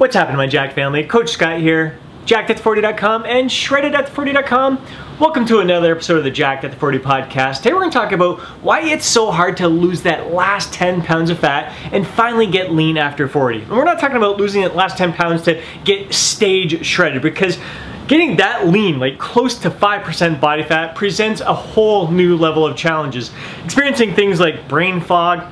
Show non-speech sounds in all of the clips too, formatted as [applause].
What's happening, my Jack family? Coach Scott here, jackedat40.com and shreddedat40.com. Welcome to another episode of the Jacked at the 40 podcast. Today we're going to talk about why it's so hard to lose that last 10 pounds of fat and finally get lean after 40. And we're not talking about losing that last 10 pounds to get stage shredded because Getting that lean, like close to 5% body fat, presents a whole new level of challenges. Experiencing things like brain fog,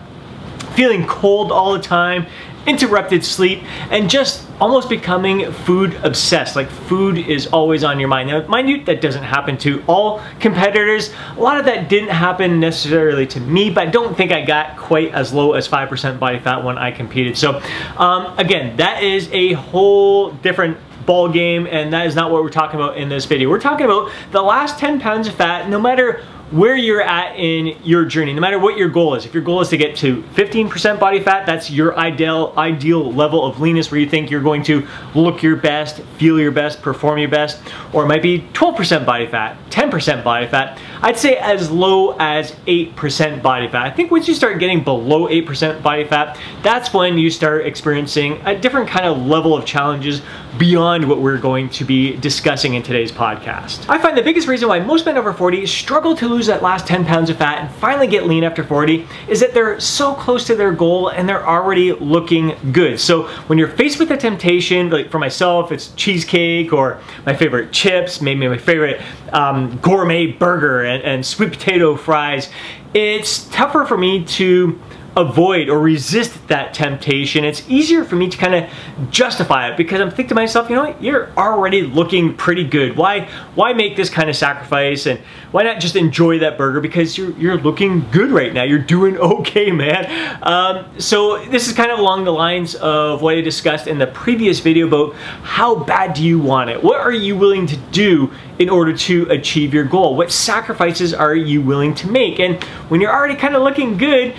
feeling cold all the time, interrupted sleep, and just almost becoming food obsessed. Like food is always on your mind. Now, mind you, that doesn't happen to all competitors. A lot of that didn't happen necessarily to me, but I don't think I got quite as low as 5% body fat when I competed. So um, again, that is a whole different ball game and that is not what we're talking about in this video. We're talking about the last 10 pounds of fat, no matter where you're at in your journey, no matter what your goal is. If your goal is to get to 15% body fat, that's your ideal ideal level of leanness where you think you're going to look your best, feel your best, perform your best, or it might be 12% body fat, 10% body fat. I'd say as low as 8% body fat. I think once you start getting below 8% body fat, that's when you start experiencing a different kind of level of challenges beyond what we're going to be discussing in today's podcast. I find the biggest reason why most men over 40 struggle to lose that last 10 pounds of fat and finally get lean after 40 is that they're so close to their goal and they're already looking good. So when you're faced with a temptation, like for myself, it's cheesecake or my favorite chips, maybe my favorite um, gourmet burger and, and sweet potato fries, it's tougher for me to avoid or resist that temptation. It's easier for me to kind of justify it because I'm thinking to myself, you know what, you're already looking pretty good. Why why make this kind of sacrifice and why not just enjoy that burger because you're you're looking good right now. You're doing [laughs] okay, man. Um, so this is kind of along the lines of what I discussed in the previous video about how bad do you want it? What are you willing to do in order to achieve your goal? What sacrifices are you willing to make? And when you're already kind of looking good,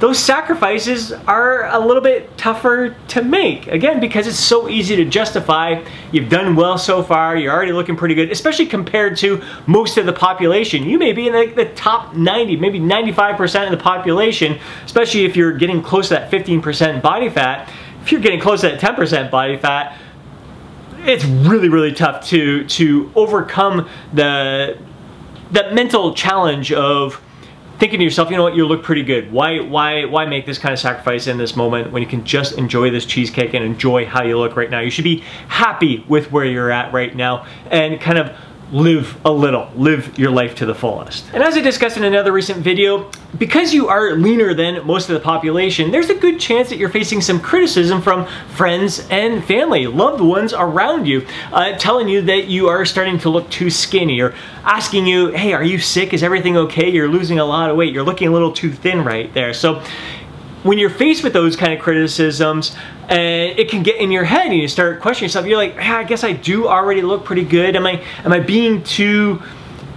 those sacrifices are a little bit tougher to make. Again, because it's so easy to justify. You've done well so far, you're already looking pretty good, especially compared to most of the population. You may be in the, the top 90, maybe 95% of the population, especially if you're getting close to that 15% body fat. If you're getting close to that 10% body fat, it's really, really tough to, to overcome the, the mental challenge of thinking to yourself, you know what, you look pretty good. Why, why, why make this kind of sacrifice in this moment when you can just enjoy this cheesecake and enjoy how you look right now? You should be happy with where you're at right now and kind of live a little, live your life to the fullest. And as I discussed in another recent video, because you are leaner than most of the population, there's a good chance that you're facing some criticism from friends and family, loved ones around you, uh, telling you that you are starting to look too skinny or asking you, hey, are you sick? Is everything okay? You're losing a lot of weight. You're looking a little too thin right there. So when you're faced with those kind of criticisms, and it can get in your head and you start questioning yourself. You're like, I guess I do already look pretty good. Am I, am I being too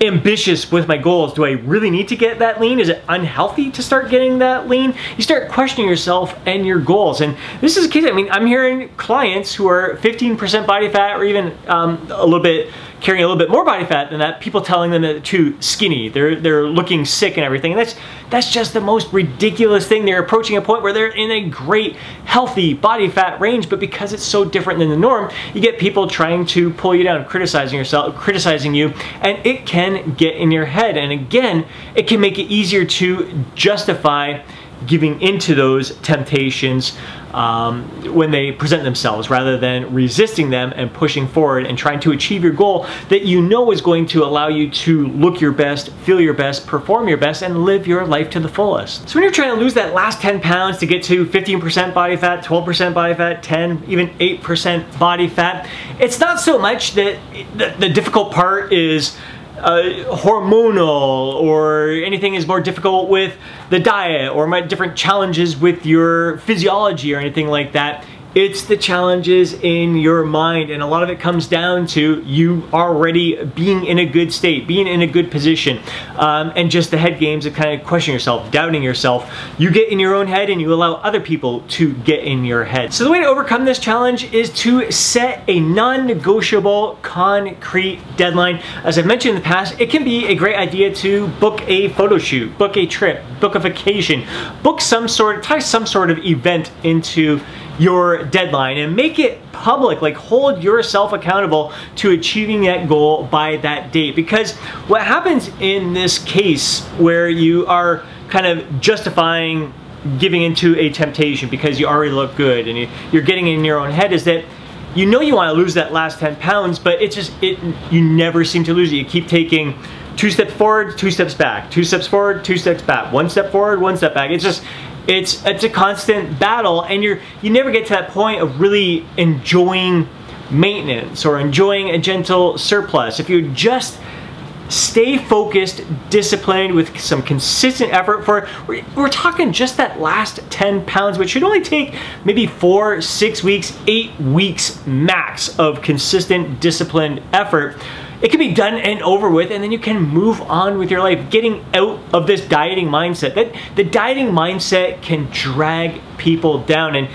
ambitious with my goals. Do I really need to get that lean? Is it unhealthy to start getting that lean? You start questioning yourself and your goals. And this is a case, I mean, I'm hearing clients who are 15% body fat or even um, a little bit carrying a little bit more body fat than that, people telling them they're too skinny, they're, they're looking sick and everything. And that's, that's just the most ridiculous thing. They're approaching a point where they're in a great, healthy body fat range, but because it's so different than the norm, you get people trying to pull you down, criticizing yourself, criticizing you, and it can get in your head. And again, it can make it easier to justify giving into those temptations um, when they present themselves rather than resisting them and pushing forward and trying to achieve your goal that you know is going to allow you to look your best, feel your best, perform your best, and live your life to the fullest. So when you're trying to lose that last 10 pounds to get to 15% body fat, 12% body fat, 10, even 8% body fat, it's not so much that the, the difficult part is uh, hormonal or anything is more difficult with the diet or my different challenges with your physiology or anything like that. It's the challenges in your mind, and a lot of it comes down to you already being in a good state, being in a good position, um, and just the head games of kind of questioning yourself, doubting yourself. You get in your own head and you allow other people to get in your head. So the way to overcome this challenge is to set a non-negotiable, concrete deadline. As I've mentioned in the past, it can be a great idea to book a photo shoot, book a trip, book a vacation, book some sort, tie some sort of event into your deadline and make it public. Like hold yourself accountable to achieving that goal by that date. Because what happens in this case where you are kind of justifying giving into a temptation because you already look good and you, are getting in your own head is that you know you want to lose that last 10 pounds, but it's just, it you never seem to lose it. You keep taking two steps forward, two steps back, two steps forward, two steps back, one step forward, one step back. It's just, it's it's a constant battle, and you're you never get to that point of really enjoying maintenance or enjoying a gentle surplus. If you just stay focused, disciplined with some consistent effort for, we're, we're, talking just that last 10 pounds, which should only take maybe four, six weeks, eight weeks max of consistent, disciplined effort it can be done and over with and then you can move on with your life getting out of this dieting mindset. That the dieting mindset can drag people down and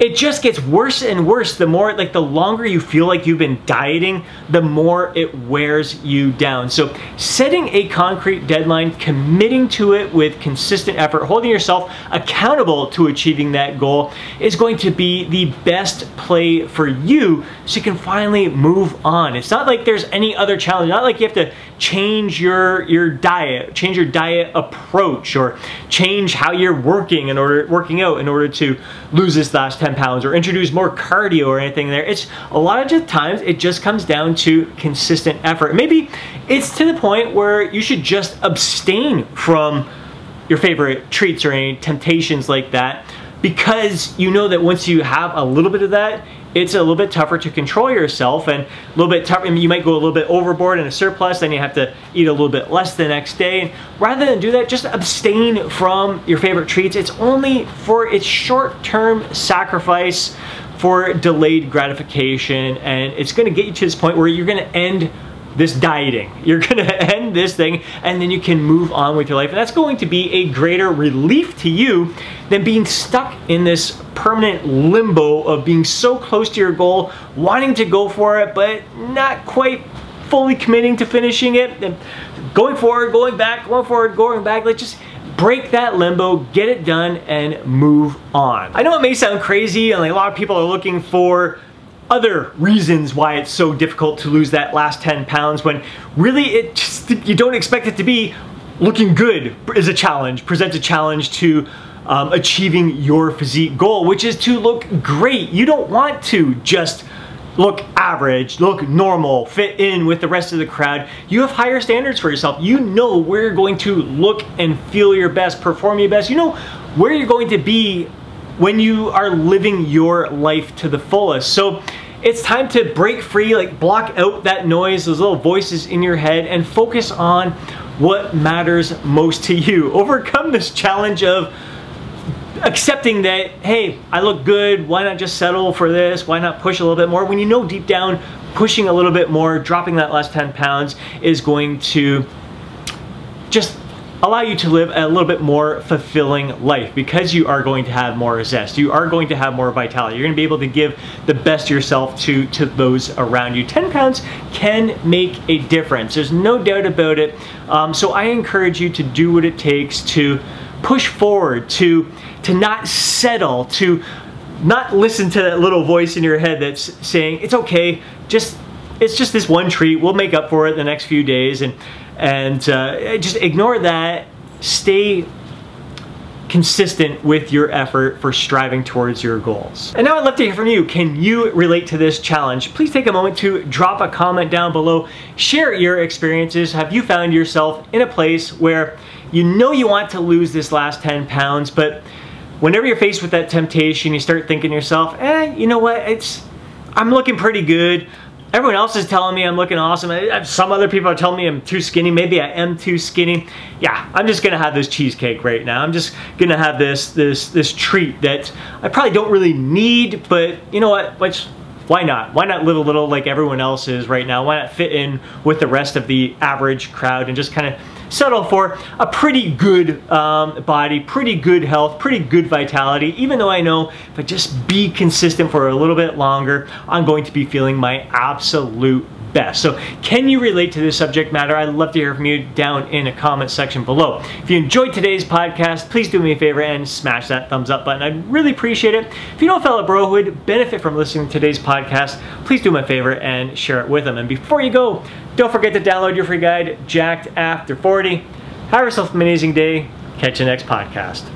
it just gets worse and worse. The more like the longer you feel like you've been dieting the more it wears you down. So setting a concrete deadline committing to it with consistent effort holding yourself accountable to achieving that goal is going to be the best play for you so you can finally move on. It's not like there's any other challenge. Not like you have to change your your diet change your diet approach or change how you're working in order working out in order to lose this last 10 10 pounds or introduce more cardio or anything there. It's a lot of times it just comes down to consistent effort. Maybe it's to the point where you should just abstain from your favorite treats or any temptations like that because you know that once you have a little bit of that, it's a little bit tougher to control yourself and a little bit tougher. I mean, you might go a little bit overboard in a surplus, then you have to eat a little bit less the next day. And rather than do that, just abstain from your favorite treats. It's only for its short-term sacrifice for delayed gratification, and it's going to get you to this point where you're going to end this dieting. [laughs] You're gonna end this thing and then you can move on with your life. And that's going to be a greater relief to you than being stuck in this permanent limbo of being so close to your goal, wanting to go for it, but not quite fully committing to finishing it. And going forward, going back, going forward, going back. Let's just break that limbo, get it done, and move on. I know it may sound crazy and like a lot of people are looking for other reasons why it's so difficult to lose that last 10 pounds when really it just, you don't expect it to be looking good is a challenge, presents a challenge to um, achieving your physique goal, which is to look great. You don't want to just look average, look normal, fit in with the rest of the crowd. You have higher standards for yourself. You know where you're going to look and feel your best, perform your best. You know where you're going to be when you are living your life to the fullest. So it's time to break free, like block out that noise, those little voices in your head, and focus on what matters most to you. [laughs] Overcome this challenge of accepting that, hey, I look good, why not just settle for this? Why not push a little bit more? When you know deep down, pushing a little bit more, dropping that last 10 pounds is going to just allow you to live a little bit more fulfilling life because you are going to have more zest. You are going to have more vitality. You're going to be able to give the best of yourself to, to those around you. 10 pounds can make a difference. There's no doubt about it. Um, so I encourage you to do what it takes to push forward, to, to not settle, to not listen to that little voice in your head that's saying, it's okay, just it's just this one treat. We'll make up for it the next few days. And and uh, just ignore that. Stay consistent with your effort for striving towards your goals. And now I'd love to hear from you. Can you relate to this challenge? Please take a moment to drop a comment down below. Share your experiences. Have you found yourself in a place where you know you want to lose this last 10 pounds, but whenever you're faced with that temptation, you start thinking to yourself, eh, you know what, it's, I'm looking pretty good. Everyone else is telling me I'm looking awesome. Some other people are telling me I'm too skinny. Maybe I am too skinny. Yeah, I'm just gonna have this cheesecake right now. I'm just gonna have this this this treat that I probably don't really need, but you know what? Which why not? Why not live a little like everyone else is right now? Why not fit in with the rest of the average crowd and just kind of settle for a pretty good um, body, pretty good health, pretty good vitality, even though I know if I just be consistent for a little bit longer, I'm going to be feeling my absolute best. So, can you relate to this subject matter? I'd love to hear from you down in the comment section below. If you enjoyed today's podcast, please do me a favor and smash that thumbs up button. I'd really appreciate it. If you know a fellow bro who would benefit from listening to today's podcast, please do me a favor and share it with them. And before you go, don't forget to download your free guide, Jacked After 40. Have yourself an amazing day. Catch you next podcast.